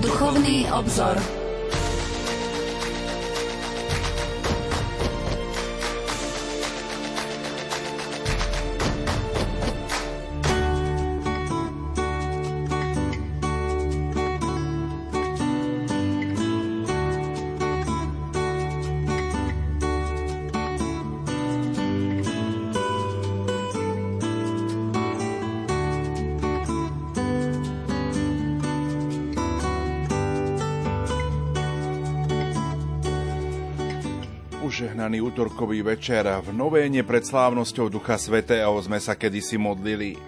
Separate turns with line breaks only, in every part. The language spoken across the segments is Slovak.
Duchovný obzor.
Požehnaný útorkový večer v novéne pred slávnosťou Ducha Svetého sme sa kedysi modlili.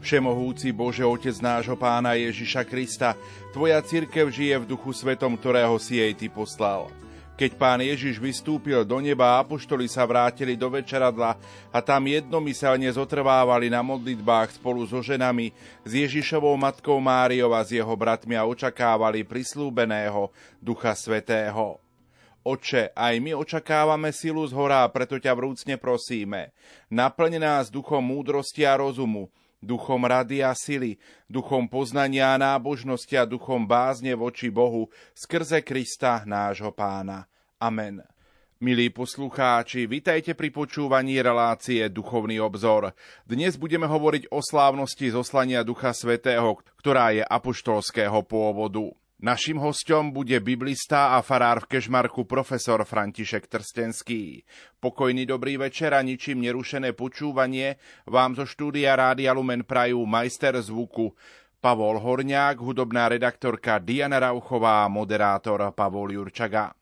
Všemohúci Bože Otec nášho Pána Ježiša Krista, Tvoja církev žije v Duchu Svetom, ktorého si jej Ty poslal. Keď Pán Ježiš vystúpil do neba, apoštoli sa vrátili do večeradla a tam jednomyselne zotrvávali na modlitbách spolu so ženami, s Ježišovou matkou Máriou a s jeho bratmi a očakávali prislúbeného Ducha Svetého. Oče, aj my očakávame silu z hora, preto ťa vrúcne prosíme. Naplň nás duchom múdrosti a rozumu, duchom rady a sily, duchom poznania a nábožnosti a duchom bázne voči Bohu skrze Krista nášho pána. Amen. Milí poslucháči, vitajte pri počúvaní relácie Duchovný obzor. Dnes budeme hovoriť o slávnosti zoslania Ducha Svetého, ktorá je apoštolského pôvodu. Naším hostom bude biblista a farár v Kežmarku profesor František Trstenský. Pokojný dobrý večer a ničím nerušené počúvanie vám zo štúdia Rádia Lumen prajú majster zvuku Pavol Horňák, hudobná redaktorka Diana Rauchová a moderátor Pavol Jurčaga.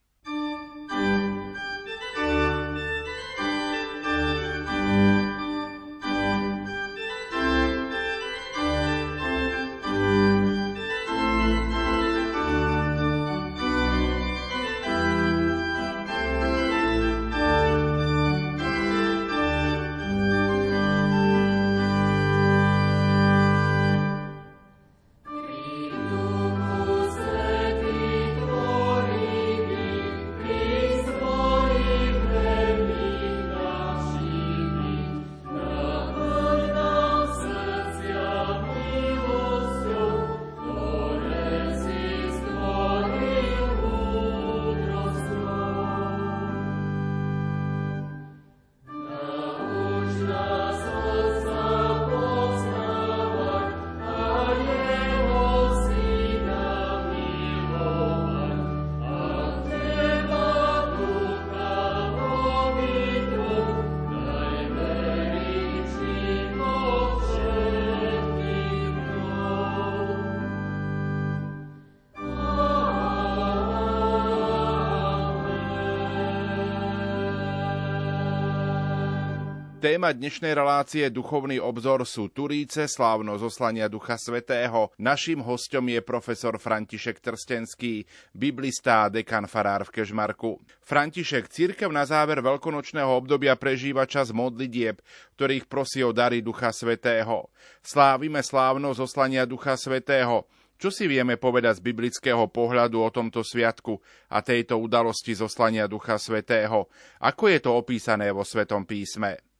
Téma dnešnej relácie Duchovný obzor sú Turíce, slávno zoslania Ducha Svetého. Naším hostom je profesor František Trstenský, biblista a dekan farár v Kežmarku. František, církev na záver veľkonočného obdobia prežíva čas modlitieb, ktorých prosí o dary Ducha Svetého. Slávime slávno zoslania Ducha Svetého. Čo si vieme povedať z biblického pohľadu o tomto sviatku a tejto udalosti zoslania Ducha Svetého? Ako je to opísané vo Svetom písme?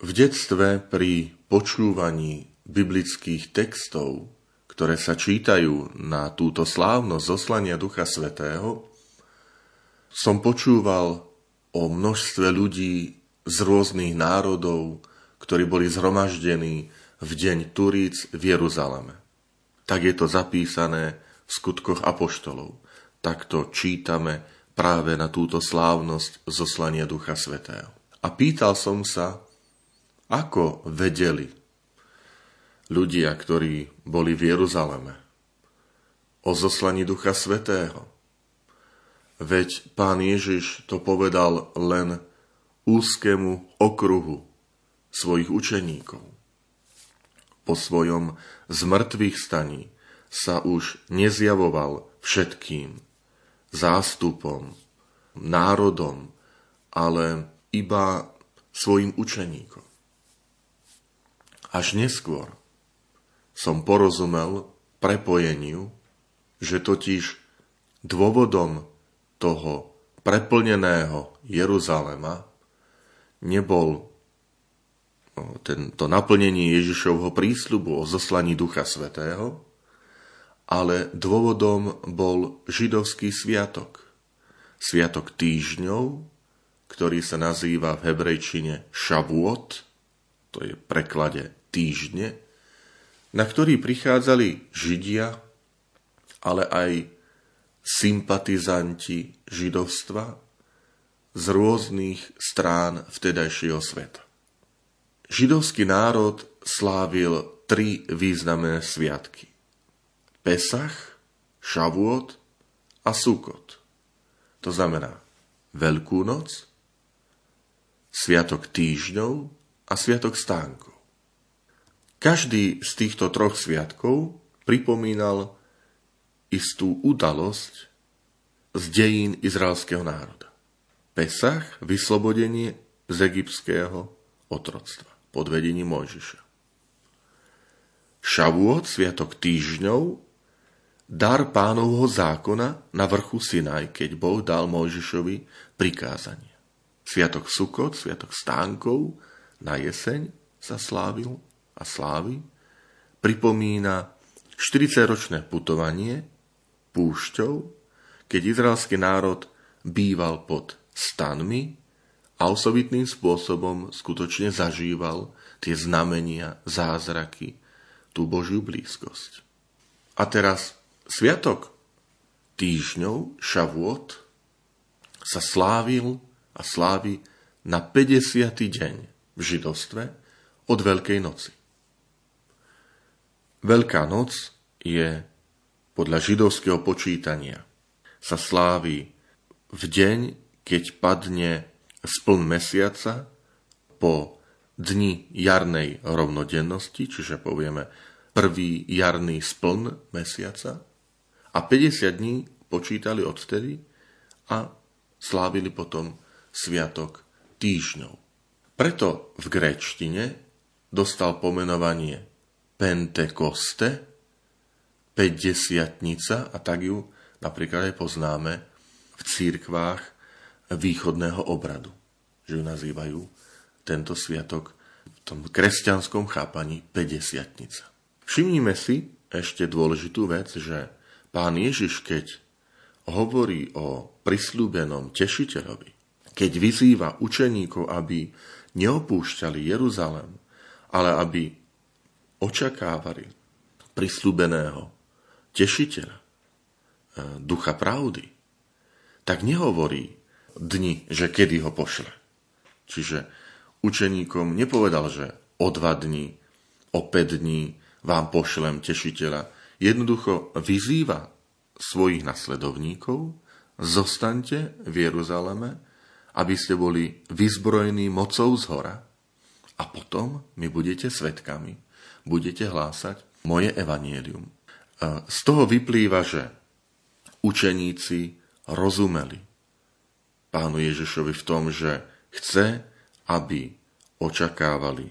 V detstve pri počúvaní biblických textov, ktoré sa čítajú na túto slávnosť zoslania Ducha Svetého, som počúval o množstve ľudí z rôznych národov, ktorí boli zhromaždení v deň Turíc v Jeruzaleme. Tak je to zapísané v skutkoch apoštolov. Takto čítame práve na túto slávnosť zoslania Ducha Svetého. A pýtal som sa, ako vedeli ľudia, ktorí boli v Jeruzaleme o zoslaní Ducha Svetého? Veď pán Ježiš to povedal len úzkému okruhu svojich učeníkov. Po svojom zmrtvých staní sa už nezjavoval všetkým zástupom, národom, ale iba svojim učeníkom. Až neskôr som porozumel prepojeniu, že totiž dôvodom toho preplneného Jeruzalema nebol no, tento naplnenie Ježišovho prísľubu o zoslaní Ducha Svetého, ale dôvodom bol židovský sviatok. Sviatok týždňov, ktorý sa nazýva v hebrejčine Shavuot, to je preklade týždne, na ktorý prichádzali Židia, ale aj sympatizanti židovstva z rôznych strán vtedajšieho sveta. Židovský národ slávil tri významné sviatky. Pesach, Šavuot a Sukot. To znamená Veľkú noc, Sviatok týždňov a Sviatok stánkov. Každý z týchto troch sviatkov pripomínal istú udalosť z dejín izraelského národa. Pesach, vyslobodenie z egyptského otroctva pod vedením Mojžiša. Šavuot, sviatok týždňov, dar pánovho zákona na vrchu Sinaj, keď Boh dal Mojžišovi prikázanie. Sviatok Sukot, sviatok stánkov na jeseň sa slávil a slávy, pripomína 40-ročné putovanie púšťou, keď izraelský národ býval pod stanmi a osobitným spôsobom skutočne zažíval tie znamenia, zázraky, tú Božiu blízkosť. A teraz sviatok týždňov, šavôd, sa slávil a slávi na 50. deň v židovstve od Veľkej noci. Veľká noc je podľa židovského počítania sa slávi v deň, keď padne spln mesiaca po dni jarnej rovnodennosti, čiže povieme prvý jarný spln mesiaca a 50 dní počítali odvtedy a slávili potom sviatok týždňov. Preto v gréčtine dostal pomenovanie Pentekoste, 50 a tak ju napríklad aj poznáme v církvách východného obradu, že ju nazývajú tento sviatok v tom kresťanskom chápaní 50 Všimnime si ešte dôležitú vec, že pán Ježiš, keď hovorí o prislúbenom tešiteľovi, keď vyzýva učeníkov, aby neopúšťali Jeruzalem, ale aby očakávali prislúbeného tešiteľa, e, ducha pravdy, tak nehovorí dni, že kedy ho pošle. Čiže učeníkom nepovedal, že o dva dní, o päť dní vám pošlem tešiteľa. Jednoducho vyzýva svojich nasledovníkov, zostaňte v Jeruzaleme, aby ste boli vyzbrojení mocou z hora a potom mi budete svetkami, budete hlásať moje evanielium. Z toho vyplýva, že učeníci rozumeli pánu Ježišovi v tom, že chce, aby očakávali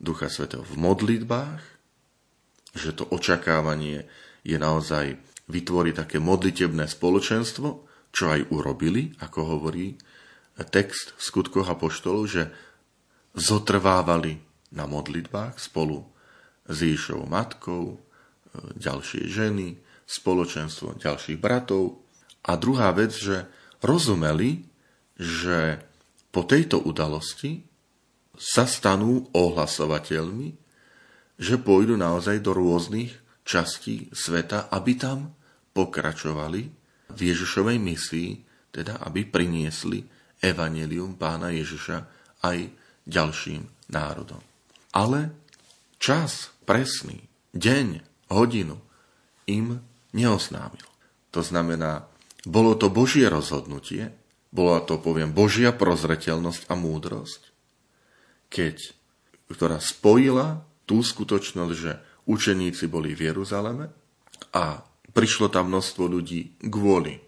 Ducha Svetého v modlitbách, že to očakávanie je naozaj vytvoriť také modlitebné spoločenstvo, čo aj urobili, ako hovorí text v skutkoch a poštolov, že zotrvávali na modlitbách spolu s Ježišovou matkou, ďalšie ženy, spoločenstvo ďalších bratov. A druhá vec, že rozumeli, že po tejto udalosti sa stanú ohlasovateľmi, že pôjdu naozaj do rôznych častí sveta, aby tam pokračovali v Ježišovej misii, teda aby priniesli evanelium pána Ježiša aj ďalším národom. Ale čas presný, deň, hodinu im neoznámil. To znamená, bolo to Božie rozhodnutie, bola to, poviem, Božia prozreteľnosť a múdrosť, keď, ktorá spojila tú skutočnosť, že učeníci boli v Jeruzaleme a prišlo tam množstvo ľudí kvôli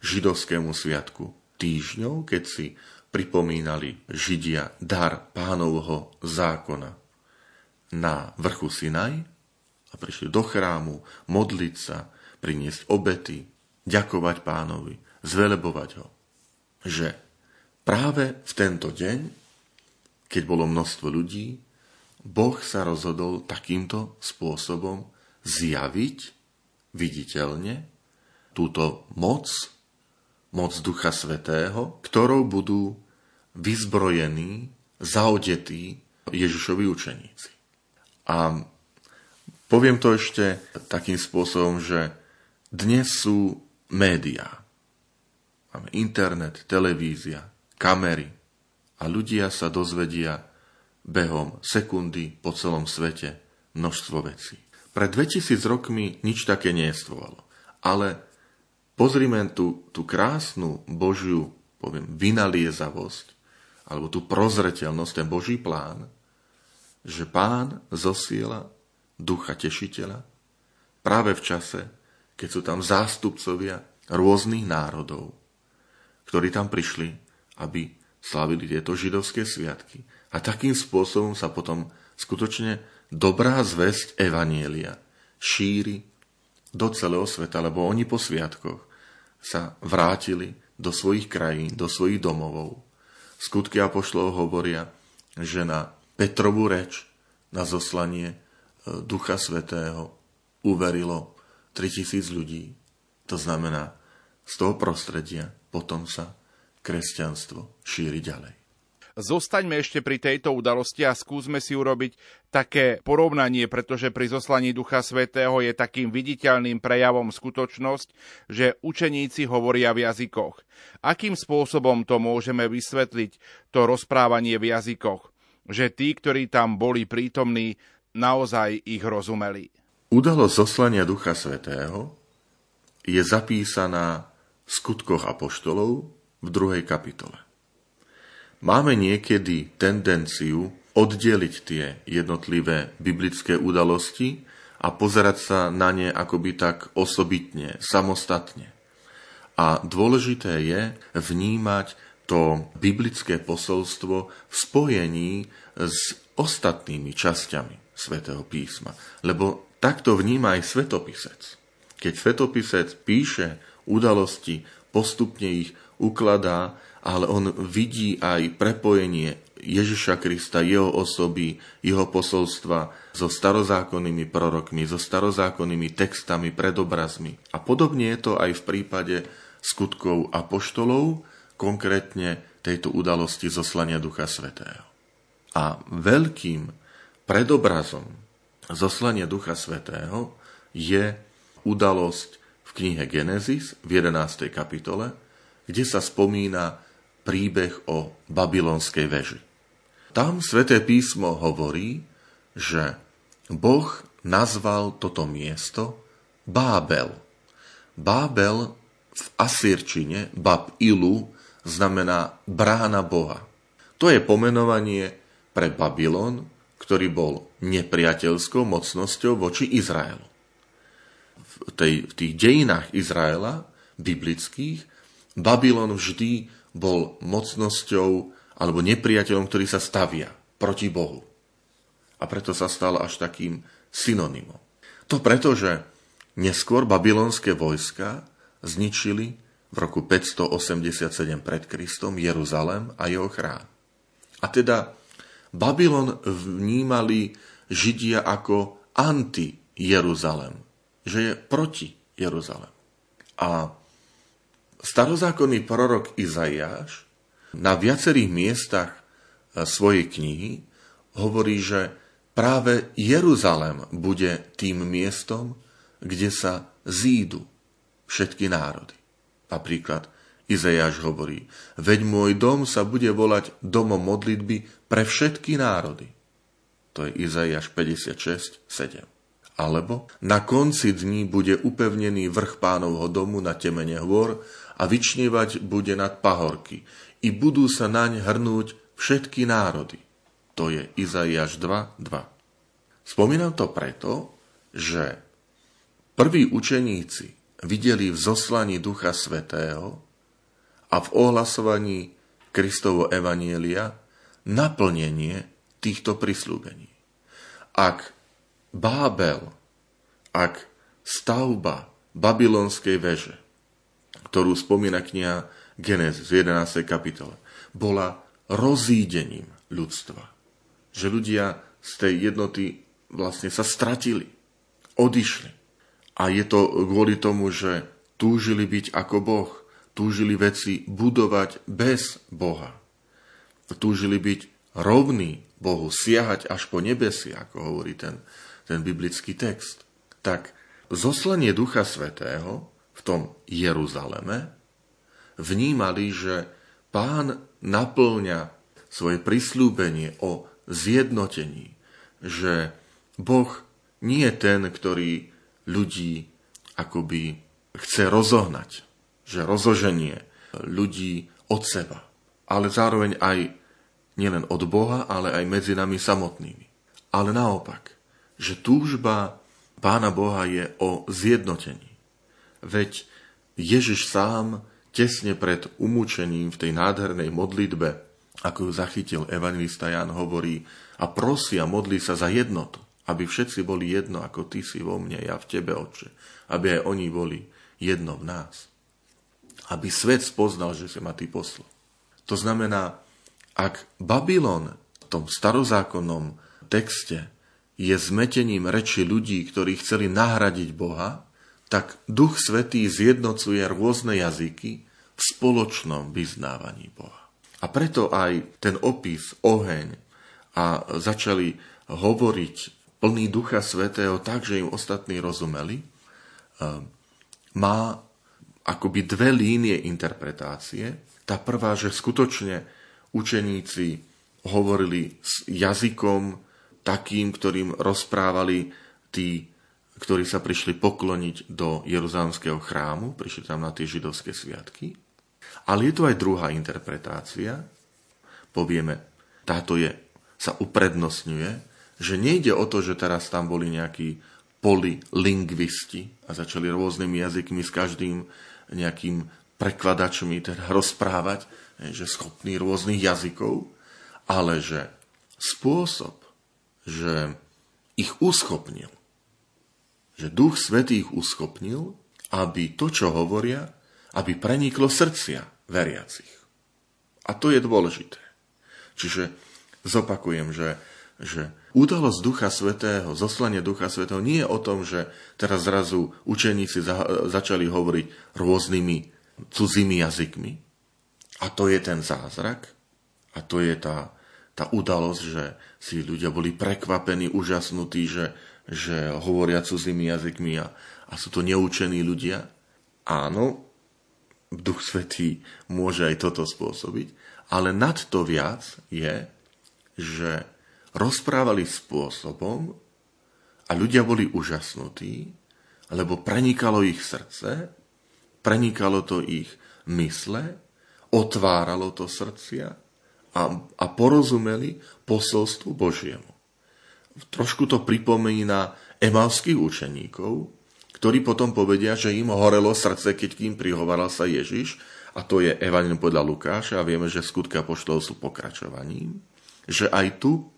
židovskému sviatku týždňov, keď si pripomínali Židia dar pánovho zákona na vrchu Sinaj a prišli do chrámu modliť sa, priniesť obety, ďakovať pánovi, zvelebovať ho že práve v tento deň, keď bolo množstvo ľudí, Boh sa rozhodol takýmto spôsobom zjaviť viditeľne túto moc, moc Ducha Svetého, ktorou budú vyzbrojení, zaodetí Ježišovi učeníci. A poviem to ešte takým spôsobom, že dnes sú médiá. Máme internet, televízia, kamery a ľudia sa dozvedia behom sekundy po celom svete množstvo vecí. Pred 2000 rokmi nič také neestvovalo. Ale pozrime tú, tú krásnu Božiu, poviem, vynaliezavosť, alebo tú prozreteľnosť, ten Boží plán, že pán zosiela ducha tešiteľa práve v čase, keď sú tam zástupcovia rôznych národov, ktorí tam prišli, aby slavili tieto židovské sviatky. A takým spôsobom sa potom skutočne dobrá zväzť Evanielia šíri do celého sveta, lebo oni po sviatkoch sa vrátili do svojich krajín, do svojich domovov. Skutky Apoštolov hovoria, že na Petrovú reč, na zoslanie e, Ducha Svetého uverilo 3000 ľudí. To znamená, z toho prostredia potom sa kresťanstvo šíri ďalej.
Zostaňme ešte pri tejto udalosti a skúsme si urobiť také porovnanie, pretože pri zoslaní Ducha Svetého je takým viditeľným prejavom skutočnosť, že učeníci hovoria v jazykoch. Akým spôsobom to môžeme vysvetliť, to rozprávanie v jazykoch? Že tí, ktorí tam boli prítomní, naozaj ich rozumeli.
Udalosť zoslania Ducha Svetého je zapísaná v skutkoch apoštolov v druhej kapitole. Máme niekedy tendenciu oddeliť tie jednotlivé biblické udalosti a pozerať sa na ne akoby tak osobitne, samostatne. A dôležité je vnímať to biblické posolstvo v spojení s ostatnými časťami svätého písma. Lebo takto vníma aj svetopisec. Keď svetopisec píše udalosti, postupne ich ukladá ale on vidí aj prepojenie Ježiša Krista, jeho osoby, jeho posolstva so starozákonnými prorokmi, so starozákonnými textami, predobrazmi. A podobne je to aj v prípade skutkov apoštolov, konkrétne tejto udalosti zoslania Ducha Svetého. A veľkým predobrazom zoslania Ducha Svetého je udalosť v knihe Genesis v 11. kapitole, kde sa spomína príbeh o babylonskej veži. Tam sväté písmo hovorí, že Boh nazval toto miesto Bábel. Bábel v asírčine, Bab Ilu, znamená brána Boha. To je pomenovanie pre Babylon, ktorý bol nepriateľskou mocnosťou voči Izraelu. V, tej, v tých dejinách Izraela, biblických, Babylon vždy bol mocnosťou alebo nepriateľom, ktorý sa stavia proti Bohu. A preto sa stal až takým synonymom. To preto, že neskôr babylonské vojska zničili v roku 587 pred Kristom Jeruzalem a jeho chrám. A teda Babylon vnímali Židia ako anti-Jeruzalem, že je proti Jeruzalem. A Starozákonný prorok Izaiáš na viacerých miestach e, svojej knihy hovorí, že práve Jeruzalem bude tým miestom, kde sa zídu všetky národy. Napríklad Izaiáš hovorí, veď môj dom sa bude volať domom modlitby pre všetky národy. To je Izaiáš 56, 7. Alebo na konci dní bude upevnený vrch pánovho domu na temene hôr a vyčnievať bude nad pahorky. I budú sa naň hrnúť všetky národy. To je Izaiáš 2.2. Spomínam to preto, že prví učeníci videli v zoslaní Ducha Svetého a v ohlasovaní Kristovo Evanielia naplnenie týchto prislúbení. Ak Bábel, ak stavba babylonskej veže ktorú spomína kniha Genesis v 11. kapitole, bola rozídením ľudstva. Že ľudia z tej jednoty vlastne sa stratili, odišli. A je to kvôli tomu, že túžili byť ako Boh, túžili veci budovať bez Boha. Túžili byť rovní Bohu, siahať až po nebesi, ako hovorí ten, ten biblický text. Tak zoslanie Ducha Svetého v tom Jeruzaleme vnímali, že pán naplňa svoje prislúbenie o zjednotení, že Boh nie je ten, ktorý ľudí akoby chce rozohnať, že rozoženie ľudí od seba, ale zároveň aj nielen od Boha, ale aj medzi nami samotnými. Ale naopak, že túžba Pána Boha je o zjednotení. Veď Ježiš sám tesne pred umúčením v tej nádhernej modlitbe ako ju zachytil evangelista Jan, hovorí a prosí a modlí sa za jednotu, aby všetci boli jedno, ako ty si vo mne, ja v tebe, oče, aby aj oni boli jedno v nás. Aby svet spoznal, že si ma ty poslal. To znamená, ak Babylon v tom starozákonnom texte je zmetením reči ľudí, ktorí chceli nahradiť Boha, tak Duch Svetý zjednocuje rôzne jazyky v spoločnom vyznávaní Boha. A preto aj ten opis, oheň a začali hovoriť plný Ducha Svetého tak, že im ostatní rozumeli, e, má akoby dve línie interpretácie. Tá prvá, že skutočne učeníci hovorili s jazykom takým, ktorým rozprávali tí, ktorí sa prišli pokloniť do Jeruzalemského chrámu, prišli tam na tie židovské sviatky. Ale je tu aj druhá interpretácia. Povieme, táto je, sa uprednostňuje, že nejde o to, že teraz tam boli nejakí polilingvisti a začali rôznymi jazykmi s každým nejakým prekladačmi teda rozprávať, že schopní rôznych jazykov, ale že spôsob, že ich uschopnil, že Duch Svetý ich uschopnil, aby to, čo hovoria, aby preniklo srdcia veriacich. A to je dôležité. Čiže zopakujem, že, že udalosť Ducha Svetého, zoslanie Ducha Svetého nie je o tom, že teraz zrazu učeníci za, začali hovoriť rôznymi cudzími jazykmi. A to je ten zázrak. A to je tá, tá udalosť, že si ľudia boli prekvapení, úžasnutí, že, že hovoria cudzími jazykmi a, a sú to neučení ľudia. Áno, Duch Svetý môže aj toto spôsobiť, ale nad to viac je, že rozprávali spôsobom a ľudia boli úžasnutí, lebo prenikalo ich srdce, prenikalo to ich mysle, otváralo to srdcia a, a porozumeli posolstvu Božiemu. Trošku to pripomína emalských učeníkov, ktorí potom povedia, že im horelo srdce, keď kým prihovaral sa Ježiš, a to je Evangelium podľa Lukáša a vieme, že skutky apoštolov sú pokračovaním, že aj tu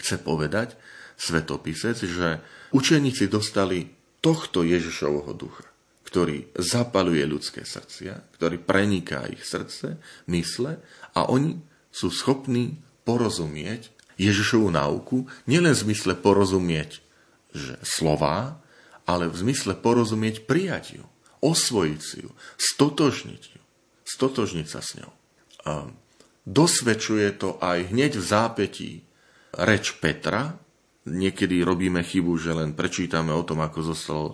chce povedať svetopisec, že učeníci dostali tohto Ježišovho ducha, ktorý zapaluje ľudské srdcia, ktorý preniká ich srdce, mysle a oni sú schopní porozumieť Ježišovu náuku, nielen v zmysle porozumieť že slová, ale v zmysle porozumieť, prijať ju, osvojiť si ju, stotožniť ju, stotožniť sa s ňou. A dosvedčuje to aj hneď v zápetí reč Petra. Niekedy robíme chybu, že len prečítame o tom, ako zostal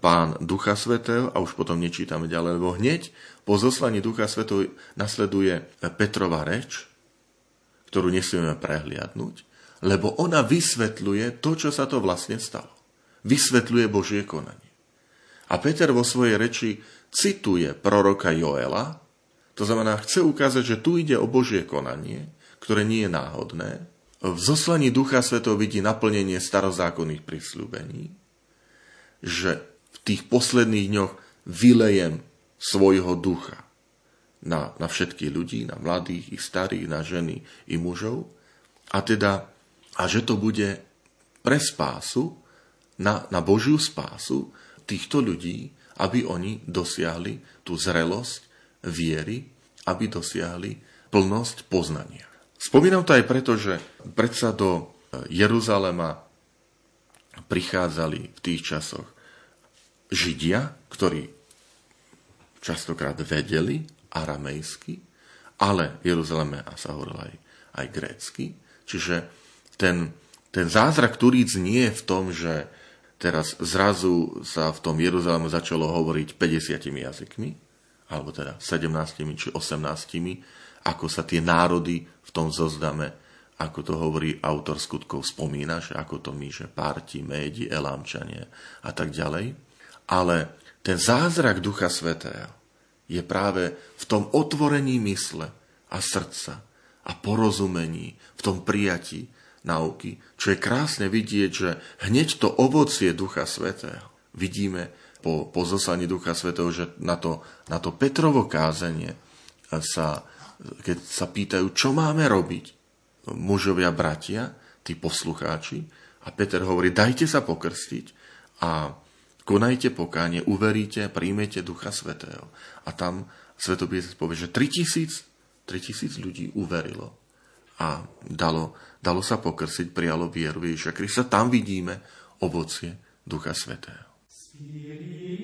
pán Ducha Svetého a už potom nečítame ďalej, lebo hneď po zoslaní Ducha Svetého nasleduje Petrova reč, ktorú nesmieme prehliadnúť, lebo ona vysvetľuje to, čo sa to vlastne stalo vysvetľuje Božie konanie. A Peter vo svojej reči cituje proroka Joela, to znamená, chce ukázať, že tu ide o Božie konanie, ktoré nie je náhodné. V zoslaní Ducha Svetov vidí naplnenie starozákonných prisľúbení, že v tých posledných dňoch vylejem svojho ducha na, na všetkých ľudí, na mladých, i starých, na ženy, i mužov. A teda, a že to bude pre spásu, na, na Božiu spásu týchto ľudí, aby oni dosiahli tú zrelosť viery, aby dosiahli plnosť poznania. Spomínam to aj preto, že predsa do Jeruzalema prichádzali v tých časoch Židia, ktorí častokrát vedeli aramejsky, ale v Jeruzaleme sa hovoril aj, aj grécky. Čiže ten, ten zázrak Turíc nie v tom, že teraz zrazu sa v tom Jeruzalemu začalo hovoriť 50 jazykmi, alebo teda 17 či 18, ako sa tie národy v tom zozdame, ako to hovorí autor skutkov, spomínaš, ako to my, že Parti, Médi, Elámčanie a tak ďalej. Ale ten zázrak Ducha Svetého je práve v tom otvorení mysle a srdca a porozumení, v tom prijatí nauky, čo je krásne vidieť, že hneď to ovocie Ducha Svetého vidíme po, po Ducha Svetého, že na to, na to Petrovo kázenie sa, keď sa pýtajú, čo máme robiť, mužovia, bratia, tí poslucháči, a Peter hovorí, dajte sa pokrstiť a konajte pokánie, uveríte, príjmete Ducha Svetého. A tam Svetopísec povie, že 3000, 3000 ľudí uverilo a dalo, dalo sa pokrstiť, prijalo vieru Ježiša Krista. Tam vidíme ovocie Ducha Svetého. Spiritus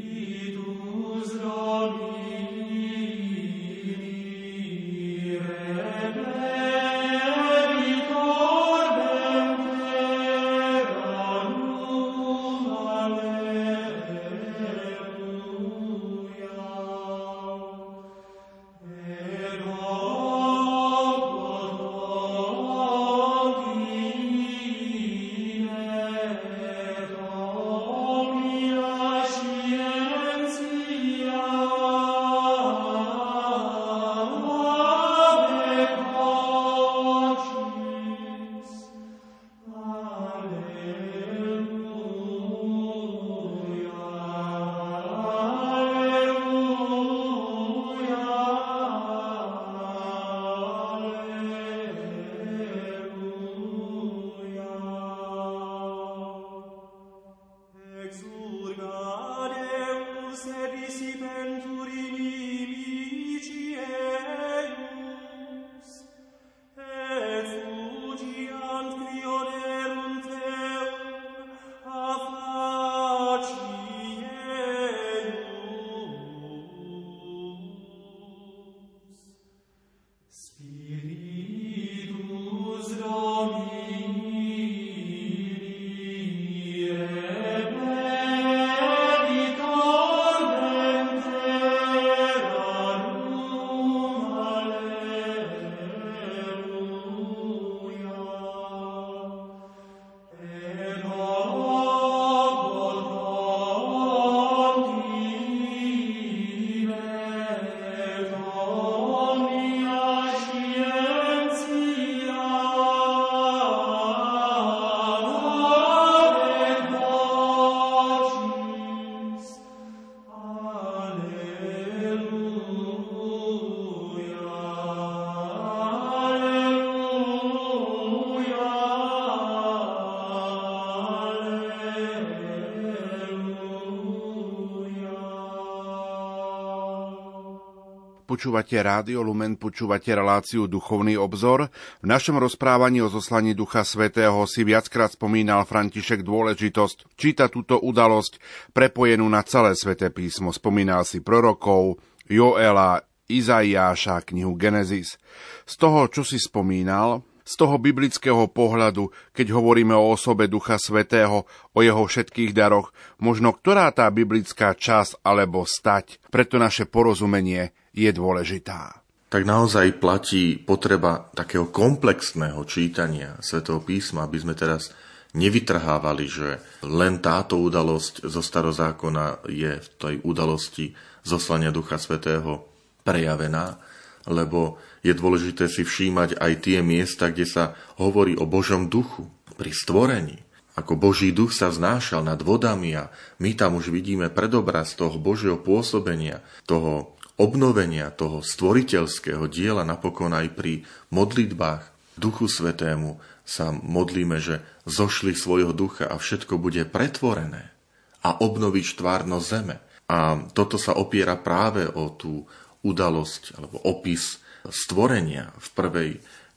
Počúvate Rádio Lumen, počúvate reláciu Duchovný obzor. V našom rozprávaní o zoslaní Ducha Svetého si viackrát spomínal František dôležitosť číta túto udalosť prepojenú na celé Sveté písmo. Spomínal si prorokov, Joela, Izaiáša, knihu Genesis. Z toho, čo si spomínal, z toho biblického pohľadu, keď hovoríme o osobe Ducha Svetého, o jeho všetkých daroch, možno ktorá tá biblická časť alebo stať, preto naše porozumenie je dôležitá.
Tak naozaj platí potreba takého komplexného čítania Svetého písma, aby sme teraz nevytrhávali, že len táto udalosť zo starozákona je v tej udalosti zoslania Ducha Svetého prejavená, lebo je dôležité si všímať aj tie miesta, kde sa hovorí o Božom duchu pri stvorení. Ako Boží duch sa vznášal nad vodami a my tam už vidíme predobraz toho Božieho pôsobenia, toho obnovenia toho stvoriteľského diela napokon aj pri modlitbách Duchu Svetému sa modlíme, že zošli svojho ducha a všetko bude pretvorené a obnoviť štvárno zeme. A toto sa opiera práve o tú udalosť alebo opis stvorenia v prvej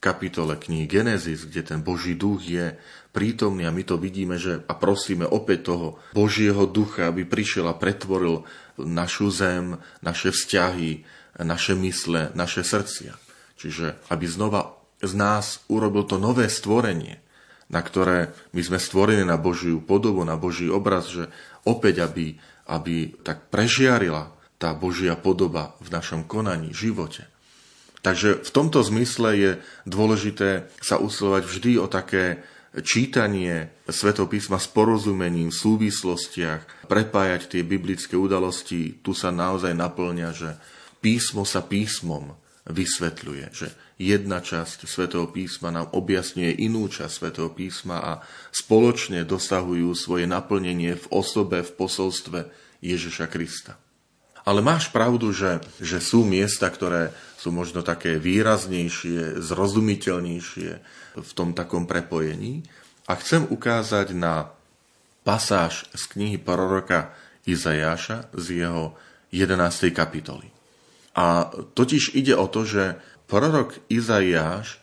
kapitole knihy Genesis, kde ten Boží duch je prítomný a my to vidíme, že a prosíme opäť toho Božieho ducha, aby prišiel a pretvoril našu zem, naše vzťahy, naše mysle, naše srdcia. Čiže aby znova z nás urobil to nové stvorenie, na ktoré my sme stvorení na Božiu podobu, na Boží obraz, že opäť, aby, aby tak prežiarila tá Božia podoba v našom konaní, živote. Takže v tomto zmysle je dôležité sa usilovať vždy o také čítanie svetopísma s porozumením v súvislostiach, prepájať tie biblické udalosti, tu sa naozaj naplňa, že písmo sa písmom vysvetľuje, že jedna časť svätého písma nám objasňuje inú časť svätého písma a spoločne dosahujú svoje naplnenie v osobe, v posolstve Ježiša Krista. Ale máš pravdu, že, že sú miesta, ktoré sú možno také výraznejšie, zrozumiteľnejšie v tom takom prepojení. A chcem ukázať na pasáž z knihy proroka Izajáša z jeho 11. kapitoly. A totiž ide o to, že prorok Izajáš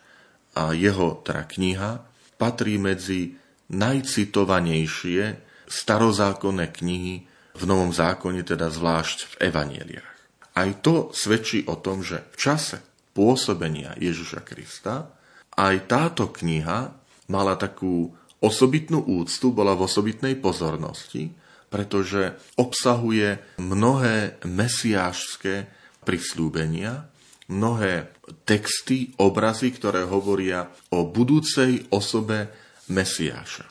a jeho teda kniha patrí medzi najcitovanejšie starozákonné knihy v Novom zákone, teda zvlášť v Evanieliach. Aj to svedčí o tom, že v čase pôsobenia Ježiša Krista aj táto kniha mala takú osobitnú úctu, bola v osobitnej pozornosti, pretože obsahuje mnohé mesiášské prislúbenia, mnohé texty, obrazy, ktoré hovoria o budúcej osobe Mesiáša.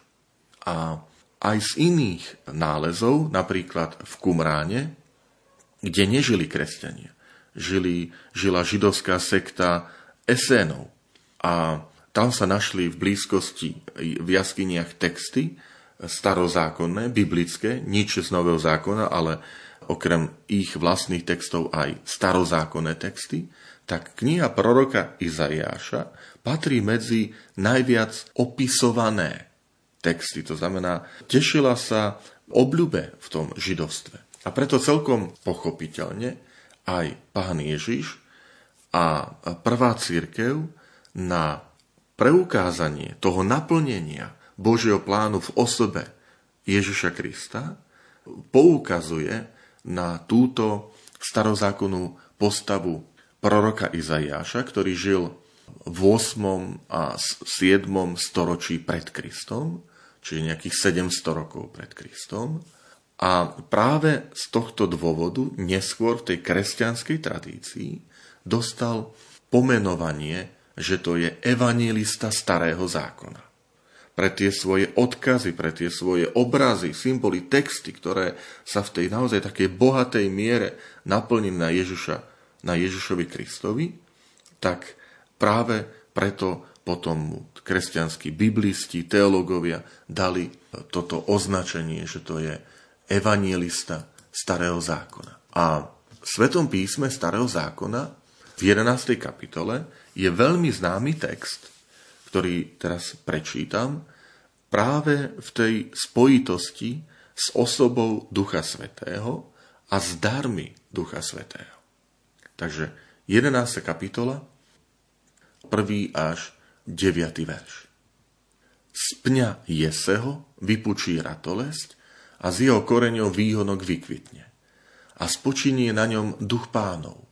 A aj z iných nálezov, napríklad v Kumráne, kde nežili kresťania. Žili, žila židovská sekta Esénov. A tam sa našli v blízkosti v jaskyniach texty starozákonné, biblické, nič z nového zákona, ale okrem ich vlastných textov aj starozákonné texty, tak kniha proroka Izajáša patrí medzi najviac opisované texty. To znamená, tešila sa obľube v tom židovstve. A preto celkom pochopiteľne aj pán Ježiš a prvá církev na preukázanie toho naplnenia Božieho plánu v osobe Ježiša Krista poukazuje na túto starozákonnú postavu proroka Izajáša, ktorý žil v 8. a 7. storočí pred Kristom čiže nejakých 700 rokov pred Kristom. A práve z tohto dôvodu neskôr v tej kresťanskej tradícii dostal pomenovanie, že to je evangelista starého zákona. Pre tie svoje odkazy, pre tie svoje obrazy, symboly, texty, ktoré sa v tej naozaj takej bohatej miere naplnili na Ježiša, na Ježišovi Kristovi, tak práve preto potom kresťanskí biblisti, teológovia dali toto označenie, že to je evangelista starého zákona. A v Svetom písme starého zákona v 11. kapitole je veľmi známy text, ktorý teraz prečítam, práve v tej spojitosti s osobou Ducha Svetého a s darmi Ducha Svetého. Takže 11. kapitola, 1. až 9. verš. Z pňa Jeseho vypučí ratolesť a z jeho koreňov výhonok vykvitne. A spočinie na ňom duch pánov,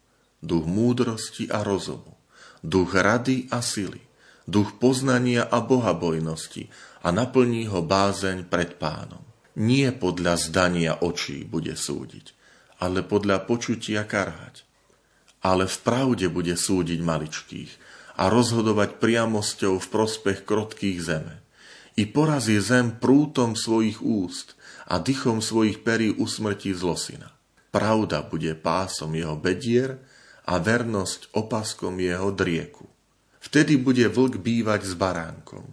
duch múdrosti a rozumu, duch rady a sily, duch poznania a bohabojnosti a naplní ho bázeň pred pánom. Nie podľa zdania očí bude súdiť, ale podľa počutia karhať. Ale v pravde bude súdiť maličkých a rozhodovať priamosťou v prospech krotkých zeme. I porazí zem prútom svojich úst a dychom svojich perí usmrtí zlosina. Pravda bude pásom jeho bedier a vernosť opaskom jeho drieku. Vtedy bude vlk bývať s baránkom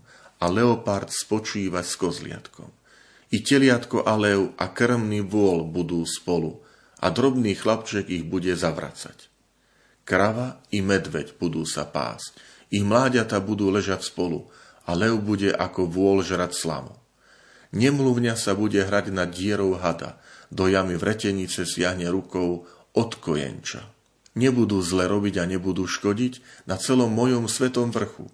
a leopard spočívať s kozliatkom. I teliatko a lev a krmný vôl budú spolu a drobný chlapček ich bude zavracať. Krava i medveď budú sa pásť. Ich mláďata budú ležať spolu a lev bude ako vôľ žrať slamu. Nemluvňa sa bude hrať na dierou hada, do jamy vretenice siahne rukou od kojenča. Nebudú zle robiť a nebudú škodiť na celom mojom svetom vrchu,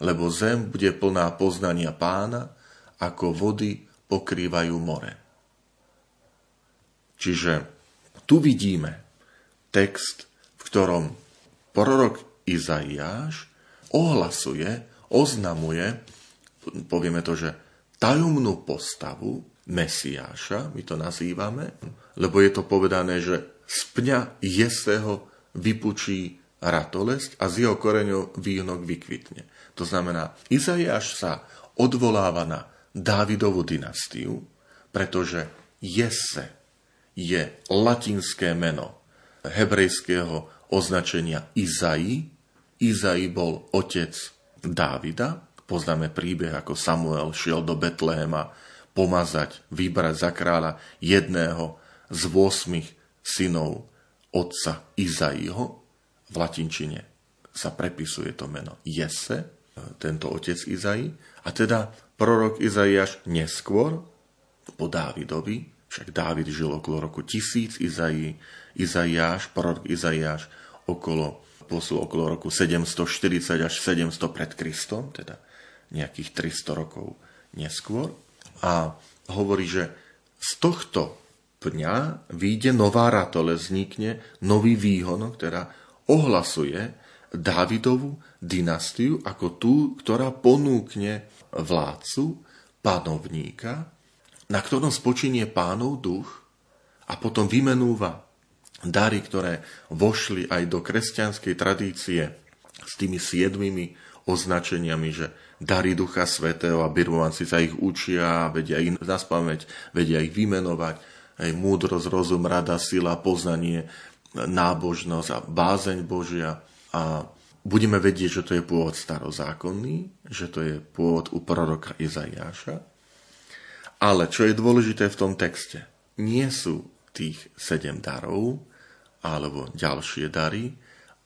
lebo zem bude plná poznania pána, ako vody pokrývajú more. Čiže tu vidíme text, v ktorom prorok Izaiáš ohlasuje, oznamuje, povieme to, že tajomnú postavu Mesiáša, my to nazývame, lebo je to povedané, že z pňa Jeseho vypučí ratolesť a z jeho koreňov výhnok vykvitne. To znamená, Izaiáš sa odvoláva na Dávidovú dynastiu, pretože Jesse je latinské meno hebrejského označenia Izai. Izai bol otec Dávida. Poznáme príbeh, ako Samuel šiel do Betlehema pomazať, vybrať za kráľa jedného z 8 synov otca Izaiho. V latinčine sa prepisuje to meno Jesse, tento otec Izai. A teda prorok Izaiáš neskôr, po Dávidovi, však Dávid žil okolo roku 1000, Izai, Izaiáš, prorok Izaiáš okolo, posul okolo roku 740 až 700 pred Kristom, teda nejakých 300 rokov neskôr. A hovorí, že z tohto pňa vyjde nová ratole, vznikne nový výhon, ktorá ohlasuje Dávidovú dynastiu ako tú, ktorá ponúkne vládcu, panovníka, na ktorom spočinie pánov duch a potom vymenúva dary, ktoré vošli aj do kresťanskej tradície s tými siedmými označeniami, že dary Ducha Svetého a birmovanci sa ich učia, vedia ich naspamäť, vedia ich vymenovať, aj múdrosť, rozum, rada, sila, poznanie, nábožnosť a bázeň Božia. A budeme vedieť, že to je pôvod starozákonný, že to je pôvod u proroka Izaiáša. Ale čo je dôležité v tom texte, nie sú tých sedem darov alebo ďalšie dary,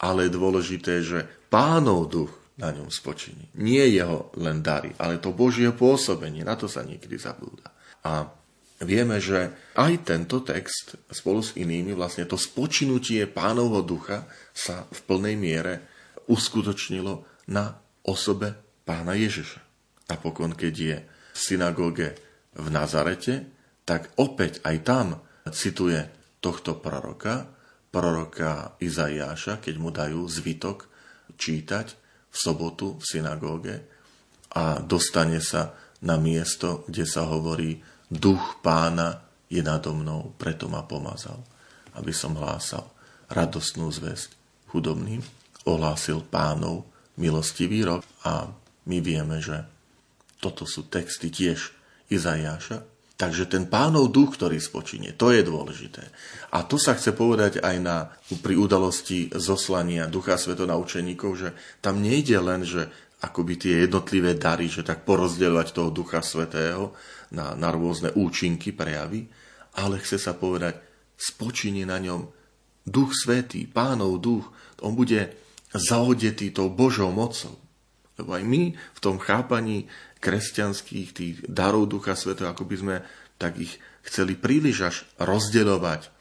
ale je dôležité, že pánov duch na ňom spočiní. Nie jeho len dary, ale to Božie pôsobenie, na to sa niekedy zabúda. A vieme, že aj tento text spolu s inými, vlastne to spočinutie pánovho ducha sa v plnej miere uskutočnilo na osobe pána Ježiša. Napokon, keď je v synagóge v Nazarete, tak opäť aj tam cituje tohto proroka, proroka Izaiáša, keď mu dajú zvytok čítať v sobotu v synagóge a dostane sa na miesto, kde sa hovorí Duch pána je nado mnou, preto ma pomazal, aby som hlásal radostnú zväzť chudobným ohlásil pánov milostivý rok a my vieme, že toto sú texty tiež Izajáša. Takže ten pánov duch, ktorý spočinie, to je dôležité. A to sa chce povedať aj na, pri udalosti zoslania Ducha Sveto na učeníkov, že tam nejde len, že akoby tie jednotlivé dary, že tak porozdeľovať toho Ducha Svetého na, na rôzne účinky, prejavy, ale chce sa povedať, spočinie na ňom Duch Svetý, pánov duch, on bude zaodetý tou Božou mocou. Lebo aj my v tom chápaní kresťanských tých darov Ducha Svetého, ako by sme tak ich chceli príliš až rozdeľovať,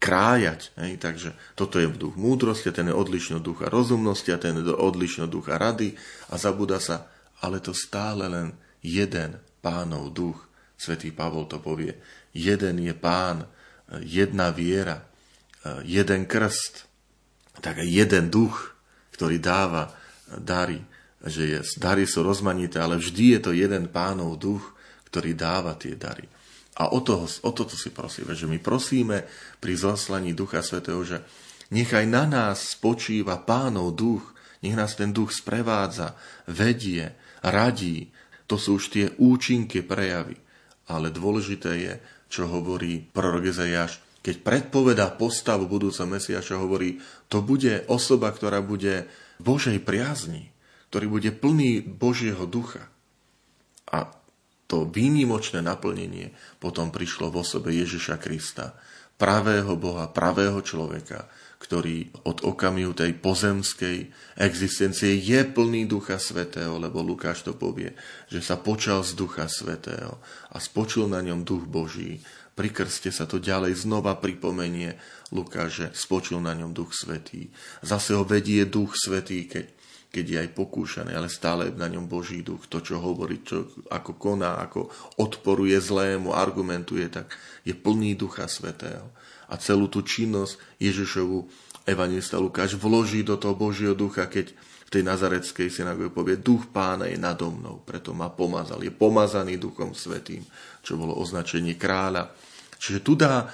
krájať. Hej? Takže toto je duch múdrosti, ten je odlišný od ducha rozumnosti a ten je odlišný od ducha rady a zabúda sa, ale to stále len jeden pánov duch. Svetý Pavol to povie. Jeden je pán, jedna viera, jeden krst, tak jeden duch ktorý dáva dary, že je, dary sú rozmanité, ale vždy je to jeden pánov duch, ktorý dáva tie dary. A o, toho, o toto si prosíme, že my prosíme pri zaslaní Ducha Svetého, že nechaj na nás spočíva pánov duch, nech nás ten duch sprevádza, vedie, radí. To sú už tie účinky, prejavy. Ale dôležité je, čo hovorí prorok Ezajáš, keď predpovedá postavu budúceho Mesiaša, hovorí, to bude osoba, ktorá bude Božej priazni, ktorý bude plný Božieho ducha. A to výnimočné naplnenie potom prišlo v osobe Ježiša Krista, pravého Boha, pravého človeka, ktorý od okamihu tej pozemskej existencie je plný Ducha Svetého, lebo Lukáš to povie, že sa počal z Ducha Svetého a spočul na ňom Duch Boží pri krste sa to ďalej znova pripomenie Lukáš, že spočil na ňom Duch Svetý. Zase ho vedie Duch Svetý, keď, keď je aj pokúšaný, ale stále je na ňom Boží duch. To, čo hovorí, čo, ako koná, ako odporuje zlému, argumentuje, tak je plný Ducha Svetého. A celú tú činnosť Ježišovu evangelista Lukáš vloží do toho Božieho ducha, keď v tej nazareckej synagóge povie, duch pána je nado mnou, preto ma pomazal. Je pomazaný duchom svetým, čo bolo označenie kráľa. Čiže tu dá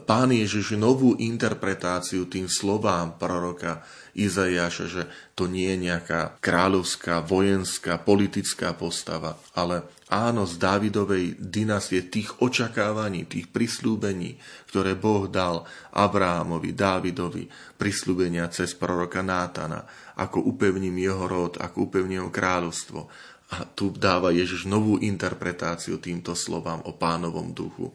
pán Ježiš novú interpretáciu tým slovám proroka Izajaša, že to nie je nejaká kráľovská, vojenská, politická postava, ale áno, z Dávidovej dynastie tých očakávaní, tých prislúbení, ktoré Boh dal Abrámovi, Dávidovi, prislúbenia cez proroka Nátana, ako upevním jeho rod, ako upevním jeho kráľovstvo. A tu dáva Ježiš novú interpretáciu týmto slovám o pánovom duchu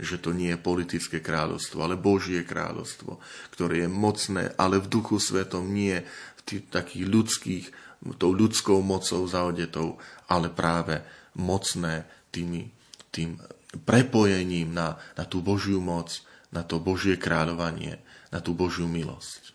že to nie je politické kráľovstvo, ale Božie kráľovstvo, ktoré je mocné, ale v duchu svetom nie v tých takých ľudských, tou ľudskou mocou zaodetou, ale práve mocné tými, tým prepojením na, na tú Božiu moc, na to Božie kráľovanie, na tú Božiu milosť.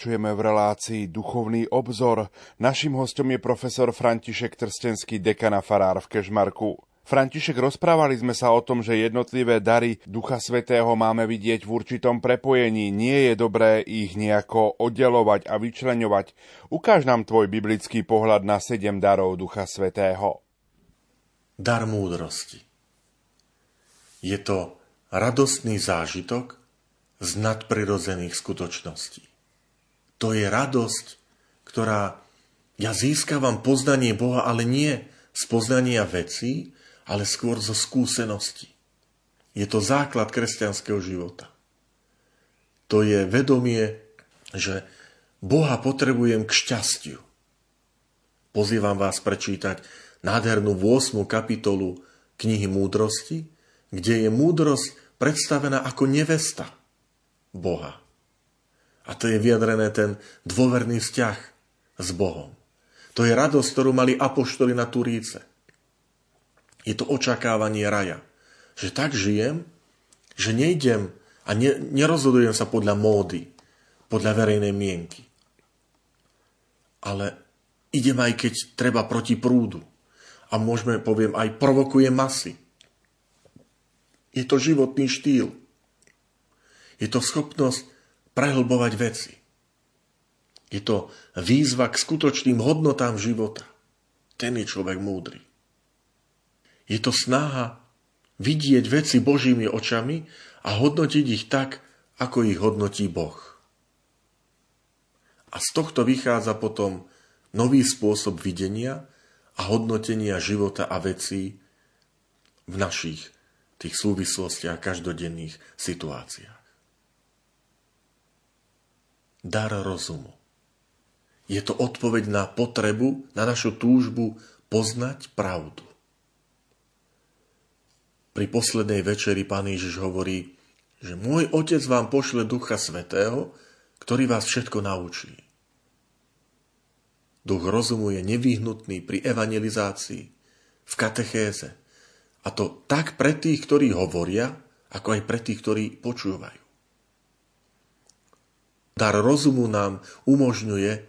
Pokračujeme v relácii Duchovný obzor. Našim hostom je profesor František Trstenský, dekana farár v Kežmarku. František, rozprávali sme sa o tom, že jednotlivé dary Ducha Svetého máme vidieť v určitom prepojení. Nie je dobré ich nejako oddelovať a vyčleňovať. Ukáž nám tvoj biblický pohľad na sedem darov Ducha Svetého.
Dar múdrosti. Je to radostný zážitok z nadprirodzených skutočností. To je radosť, ktorá ja získavam poznanie Boha, ale nie z poznania vecí, ale skôr zo skúsenosti. Je to základ kresťanského života. To je vedomie, že Boha potrebujem k šťastiu. Pozývam vás prečítať nádhernú 8. kapitolu knihy Múdrosti, kde je múdrosť predstavená ako nevesta Boha. A to je vyjadrené ten dôverný vzťah s Bohom. To je radosť, ktorú mali apoštoli na Turíce. Je to očakávanie raja. Že tak žijem, že nejdem a ne, nerozhodujem sa podľa módy, podľa verejnej mienky. Ale idem aj keď treba proti prúdu. A môžeme, poviem, aj provokuje masy. Je to životný štýl. Je to schopnosť prehlbovať veci. Je to výzva k skutočným hodnotám života. ten je človek múdry. Je to snaha vidieť veci Božími očami a hodnotiť ich tak, ako ich hodnotí Boh. A z tohto vychádza potom nový spôsob videnia a hodnotenia života a vecí v našich tých súvislostiach a každodenných situáciách. Dar rozumu. Je to odpoveď na potrebu, na našu túžbu poznať pravdu. Pri poslednej večeri pán Ježiš hovorí, že môj otec vám pošle Ducha Svetého, ktorý vás všetko naučí. Duch rozumu je nevyhnutný pri evangelizácii, v katechéze. A to tak pre tých, ktorí hovoria, ako aj pre tých, ktorí počúvajú. Dar rozumu nám umožňuje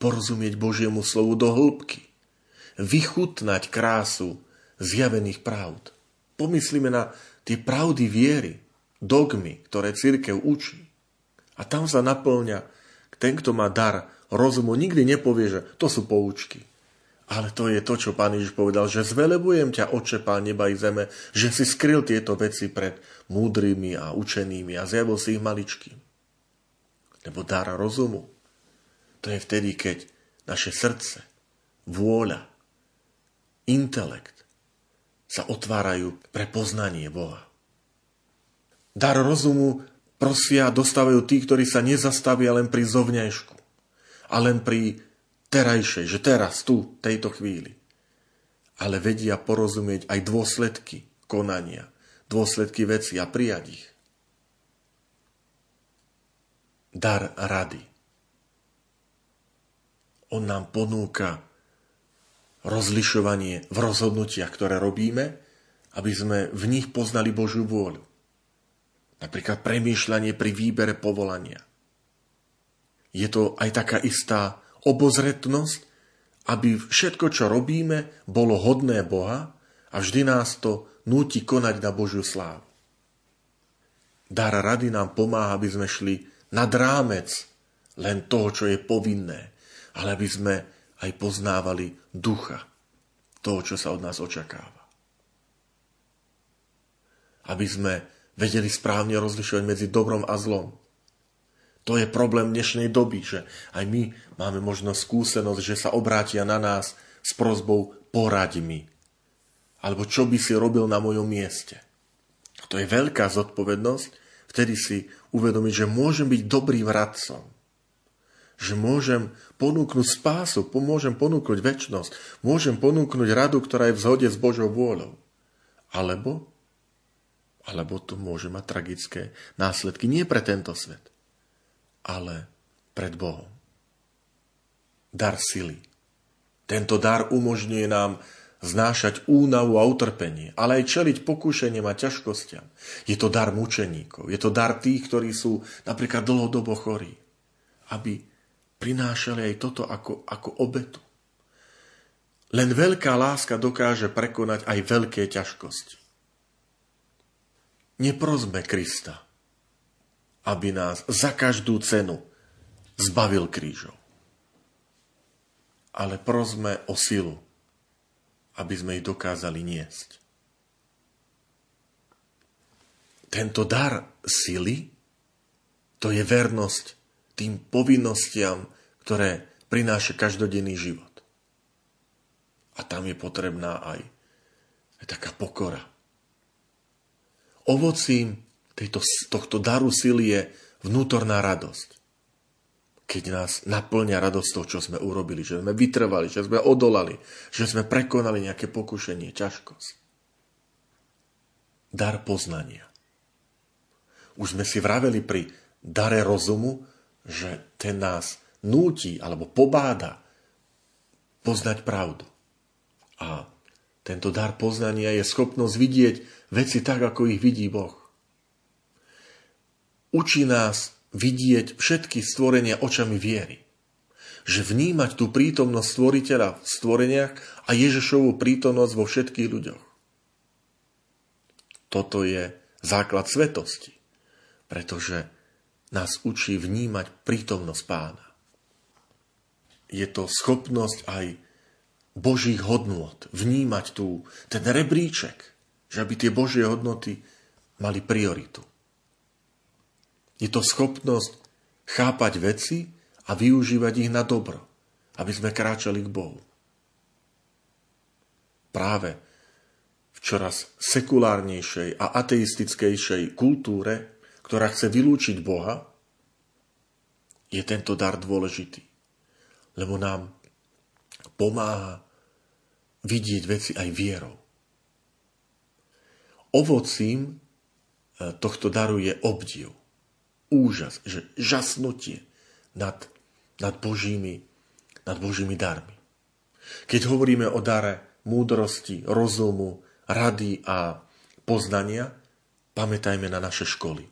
porozumieť Božiemu slovu do hĺbky, vychutnať krásu zjavených pravd. Pomyslíme na tie pravdy viery, dogmy, ktoré církev učí. A tam sa naplňa ten, kto má dar rozumu, nikdy nepovie, že to sú poučky. Ale to je to, čo pán Ježiš povedal, že zvelebujem ťa, oče, pán neba i zeme, že si skryl tieto veci pred múdrymi a učenými a zjavil si ich maličky. Lebo dar rozumu, to je vtedy, keď naše srdce, vôľa, intelekt sa otvárajú pre poznanie Boha. Dar rozumu prosia dostávajú tí, ktorí sa nezastavia len pri zovňajšku a len pri terajšej, že teraz, tu, tejto chvíli. Ale vedia porozumieť aj dôsledky konania, dôsledky veci a prijať ich. Dar rady. On nám ponúka rozlišovanie v rozhodnutiach, ktoré robíme, aby sme v nich poznali Božiu vôľu. Napríklad premýšľanie pri výbere povolania. Je to aj taká istá obozretnosť, aby všetko, čo robíme, bolo hodné Boha a vždy nás to núti konať na Božiu slávu. Dar rady nám pomáha, aby sme šli nad rámec len toho, čo je povinné, ale aby sme aj poznávali ducha toho, čo sa od nás očakáva. Aby sme vedeli správne rozlišovať medzi dobrom a zlom. To je problém dnešnej doby, že aj my máme možno skúsenosť, že sa obrátia na nás s prozbou poraď mi. Alebo čo by si robil na mojom mieste. To je veľká zodpovednosť, vtedy si uvedomiť, že môžem byť dobrým radcom. Že môžem ponúknuť spásu, môžem ponúknuť väčnosť, môžem ponúknuť radu, ktorá je v zhode s Božou vôľou. Alebo, alebo to môže mať tragické následky nie pre tento svet, ale pred Bohom. Dar sily. Tento dar umožňuje nám znášať únavu a utrpenie, ale aj čeliť pokúšeniam a ťažkostiam. Je to dar mučeníkov, je to dar tých, ktorí sú napríklad dlhodobo chorí, aby prinášali aj toto ako, ako obetu. Len veľká láska dokáže prekonať aj veľké ťažkosti. Neprozme Krista, aby nás za každú cenu zbavil krížov. Ale prosme o silu, aby sme ich dokázali niesť. Tento dar sily, to je vernosť tým povinnostiam, ktoré prináša každodenný život. A tam je potrebná aj, aj taká pokora. Ovocím tejto, tohto daru sily je vnútorná radosť. Keď nás naplňa radosť toho, čo sme urobili, že sme vytrvali, že sme odolali, že sme prekonali nejaké pokušenie, ťažkosť. Dar poznania. Už sme si vraveli pri dare rozumu, že ten nás núti alebo pobáda poznať pravdu. A tento dar poznania je schopnosť vidieť veci tak, ako ich vidí Boh. Učí nás vidieť všetky stvorenia očami viery. Že vnímať tú prítomnosť stvoriteľa v stvoreniach a Ježišovú prítomnosť vo všetkých ľuďoch. Toto je základ svetosti, pretože nás učí vnímať prítomnosť pána. Je to schopnosť aj Božích hodnot, vnímať tú, ten rebríček, že aby tie Božie hodnoty mali prioritu. Je to schopnosť chápať veci a využívať ich na dobro, aby sme kráčali k Bohu. Práve v čoraz sekulárnejšej a ateistickejšej kultúre, ktorá chce vylúčiť Boha, je tento dar dôležitý. Lebo nám pomáha vidieť veci aj vierou. Ovocím e, tohto daru je obdiv, úžas, že žasnutie nad, nad, Božími, nad Božími darmi. Keď hovoríme o dare múdrosti, rozumu, rady a poznania, pamätajme na naše školy.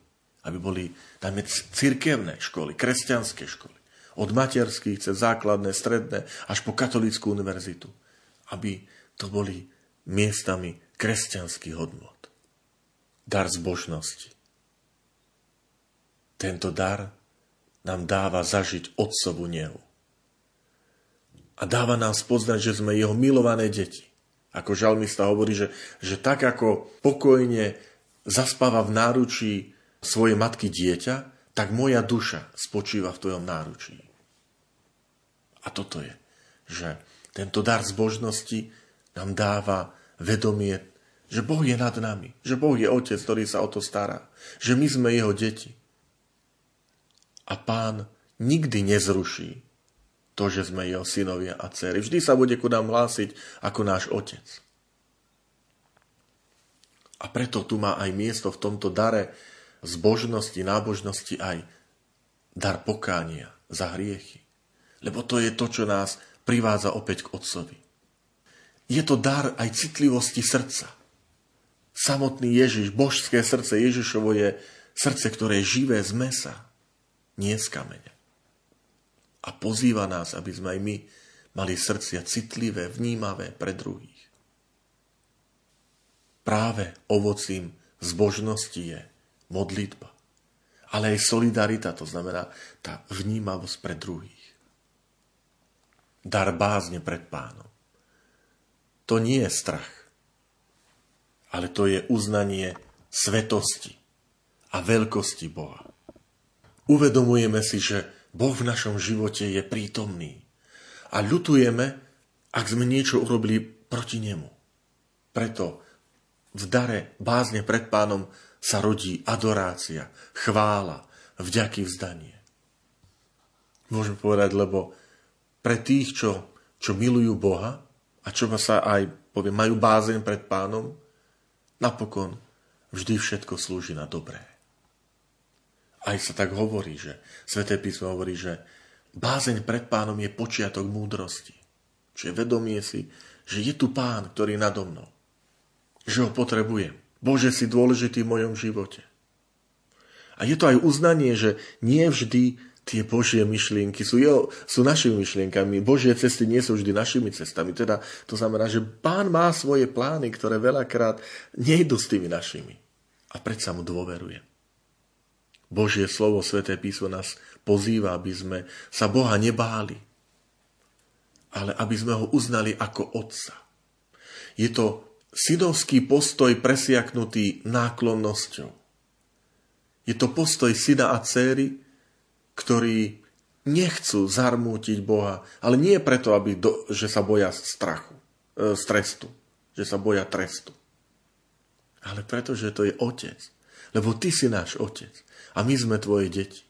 Aby boli, dajme, cirkevné školy, kresťanské školy. Od materských cez základné, stredné, až po katolickú univerzitu. Aby to boli miestami kresťanských hodnot. Dar zbožnosti. Tento dar nám dáva zažiť Otcovu nehu. A dáva nám spoznať, že sme jeho milované deti. Ako žalmista hovorí, že, že tak ako pokojne zaspáva v náručí svojej matky dieťa, tak moja duša spočíva v tvojom náručí. A toto je, že tento dar zbožnosti nám dáva vedomie, že Boh je nad nami, že Boh je Otec, ktorý sa o to stará, že my sme Jeho deti. A Pán nikdy nezruší to, že sme jeho synovia a dcery. Vždy sa bude ku nám hlásiť ako náš otec. A preto tu má aj miesto v tomto dare zbožnosti, nábožnosti aj dar pokánia za hriechy. Lebo to je to, čo nás privádza opäť k Otcovi. Je to dar aj citlivosti srdca. Samotný Ježiš, božské srdce Ježišovo je srdce, ktoré je živé z mesa, nie z kameňa a pozýva nás, aby sme aj my mali srdcia citlivé, vnímavé pre druhých. Práve ovocím zbožnosti je modlitba, ale aj solidarita, to znamená tá vnímavosť pre druhých. Dar bázne pred pánom. To nie je strach, ale to je uznanie svetosti a veľkosti Boha. Uvedomujeme si, že Boh v našom živote je prítomný. A ľutujeme, ak sme niečo urobili proti nemu. Preto v dare bázne pred pánom sa rodí adorácia, chvála, vďaky vzdanie. Môžeme povedať, lebo pre tých, čo, čo milujú Boha a čo sa aj povie, majú bázeň pred pánom, napokon vždy všetko slúži na dobré aj sa tak hovorí, že Sveté písmo hovorí, že bázeň pred pánom je počiatok múdrosti. Čiže vedomie si, že je tu pán, ktorý nado mnou. Že ho potrebujem. Bože, si dôležitý v mojom živote. A je to aj uznanie, že nie vždy tie Božie myšlienky sú, jo, sú našimi myšlienkami. Božie cesty nie sú vždy našimi cestami. Teda to znamená, že pán má svoje plány, ktoré veľakrát nejdu s tými našimi. A predsa mu dôverujem. Božie slovo, sväté písmo nás pozýva, aby sme sa Boha nebáli, ale aby sme ho uznali ako Otca. Je to synovský postoj presiaknutý náklonnosťou. Je to postoj syna a céry, ktorí nechcú zarmútiť Boha, ale nie preto, aby do, že sa boja strachu, e, strestu, že sa boja trestu. Ale preto, že to je Otec. Lebo Ty si náš Otec. A my sme tvoje deti.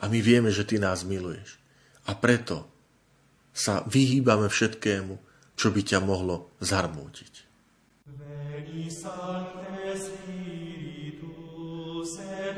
A my vieme, že ty nás miluješ. A preto sa vyhýbame všetkému, čo by ťa mohlo zarmútiť. Veni Sancte Spiritus, et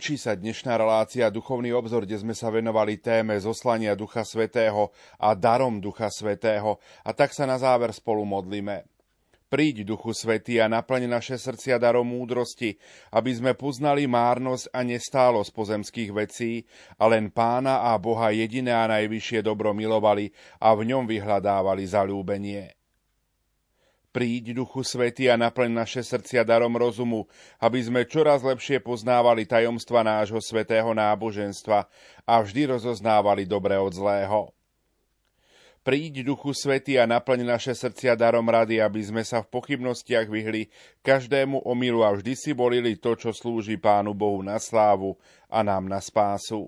Končí sa dnešná relácia Duchovný obzor, kde sme sa venovali téme zoslania Ducha Svetého a darom Ducha Svetého. A tak sa na záver spolu modlíme. Príď, Duchu Svetý, a naplň naše srdcia darom múdrosti, aby sme poznali márnosť a nestálosť pozemských vecí, a len Pána a Boha jediné a najvyššie dobro milovali a v ňom vyhľadávali zalúbenie. Príď, Duchu Svety, a naplň naše srdcia darom rozumu, aby sme čoraz lepšie poznávali tajomstva nášho svetého náboženstva a vždy rozoznávali dobre od zlého. Príď, Duchu Svety, a naplň naše srdcia darom rady, aby sme sa v pochybnostiach vyhli každému omilu a vždy si volili to, čo slúži Pánu Bohu na slávu a nám na spásu.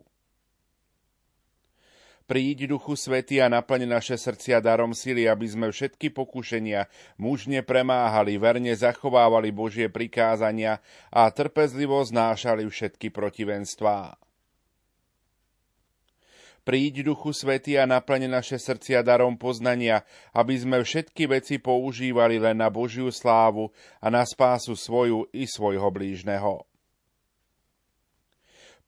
Príď, Duchu Svety, a naplň naše srdcia darom sily, aby sme všetky pokušenia mužne premáhali, verne zachovávali Božie prikázania a trpezlivo znášali všetky protivenstvá. Príď, Duchu Svety, a naplň naše srdcia darom poznania, aby sme všetky veci používali len na Božiu slávu a na spásu svoju i svojho blížneho.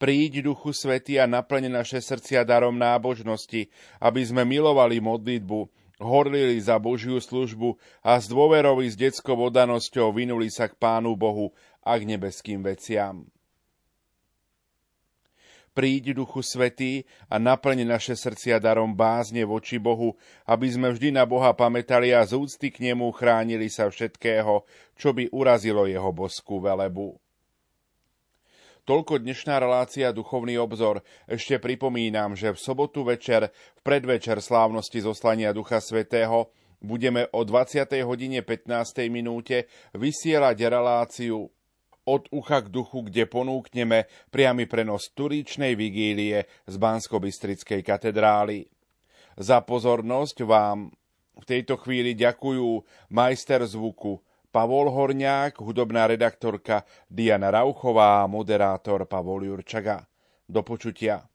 Príď, Duchu Svety, a naplň naše srdcia darom nábožnosti, aby sme milovali modlitbu, horlili za Božiu službu a s dôverou i s detskou odanosťou vynuli sa k Pánu Bohu a k nebeským veciam. Príď, Duchu Svetý, a naplň naše srdcia darom bázne voči Bohu, aby sme vždy na Boha pamätali a z úcty k Nemu chránili sa všetkého, čo by urazilo Jeho boskú velebu. Toľko dnešná relácia Duchovný obzor. Ešte pripomínam, že v sobotu večer, v predvečer slávnosti zoslania Ducha Svetého, budeme o 20. hodine 15. minúte vysielať reláciu od ucha k duchu, kde ponúkneme priamy prenos turíčnej vigílie z bansko katedrály. Za pozornosť vám v tejto chvíli ďakujú majster zvuku Pavol Horňák, hudobná redaktorka Diana Rauchová a moderátor Pavol Jurčaga. Do počutia.